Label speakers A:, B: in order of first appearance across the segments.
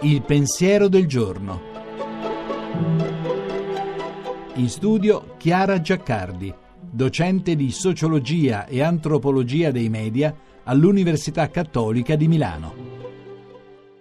A: Il pensiero del giorno. In studio Chiara Giaccardi, docente di sociologia e antropologia dei media all'Università Cattolica di Milano.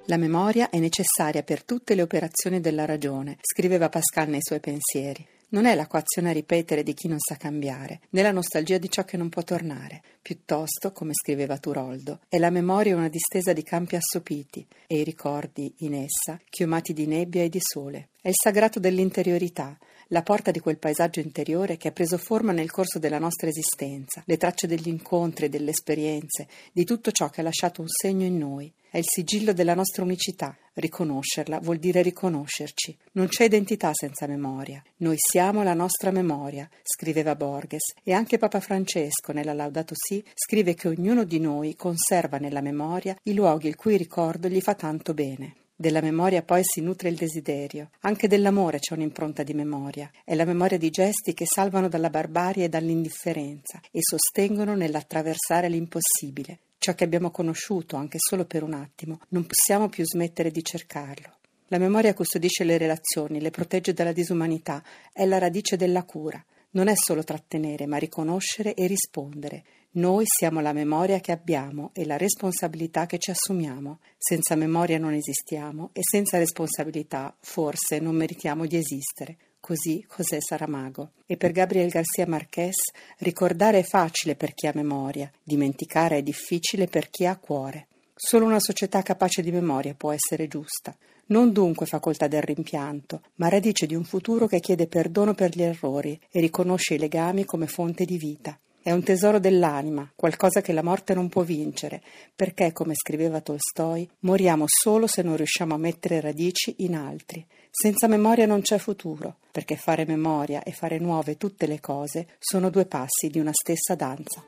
B: La memoria è necessaria per tutte le operazioni della ragione, scriveva Pascal nei suoi pensieri. Non è l'acquazione a ripetere di chi non sa cambiare, né la nostalgia di ciò che non può tornare. Piuttosto, come scriveva Turoldo, è la memoria una distesa di campi assopiti e i ricordi in essa chiomati di nebbia e di sole. È il sagrato dell'interiorità, la porta di quel paesaggio interiore che ha preso forma nel corso della nostra esistenza, le tracce degli incontri delle esperienze, di tutto ciò che ha lasciato un segno in noi. È il sigillo della nostra unicità. Riconoscerla vuol dire riconoscerci. Non c'è identità senza memoria. Noi siamo la nostra memoria, scriveva Borges, e anche Papa Francesco nella Laudato Si scrive che ognuno di noi conserva nella memoria i luoghi il cui ricordo gli fa tanto bene. Della memoria poi si nutre il desiderio. Anche dell'amore c'è un'impronta di memoria. È la memoria di gesti che salvano dalla barbarie e dall'indifferenza e sostengono nell'attraversare l'impossibile ciò che abbiamo conosciuto anche solo per un attimo, non possiamo più smettere di cercarlo. La memoria custodisce le relazioni, le protegge dalla disumanità, è la radice della cura. Non è solo trattenere, ma riconoscere e rispondere. Noi siamo la memoria che abbiamo e la responsabilità che ci assumiamo. Senza memoria non esistiamo e senza responsabilità forse non meritiamo di esistere. Così José Saramago. E per Gabriel Garcia Marquez ricordare è facile per chi ha memoria, dimenticare è difficile per chi ha cuore. Solo una società capace di memoria può essere giusta. Non dunque facoltà del rimpianto, ma radice di un futuro che chiede perdono per gli errori e riconosce i legami come fonte di vita. È un tesoro dell'anima, qualcosa che la morte non può vincere, perché, come scriveva Tolstoi, moriamo solo se non riusciamo a mettere radici in altri. Senza memoria non c'è futuro, perché fare memoria e fare nuove tutte le cose sono due passi di una stessa danza.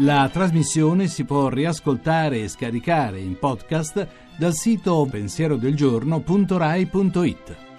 A: La trasmissione si può riascoltare e scaricare in podcast dal sito pensierodelgiorno.rai.it.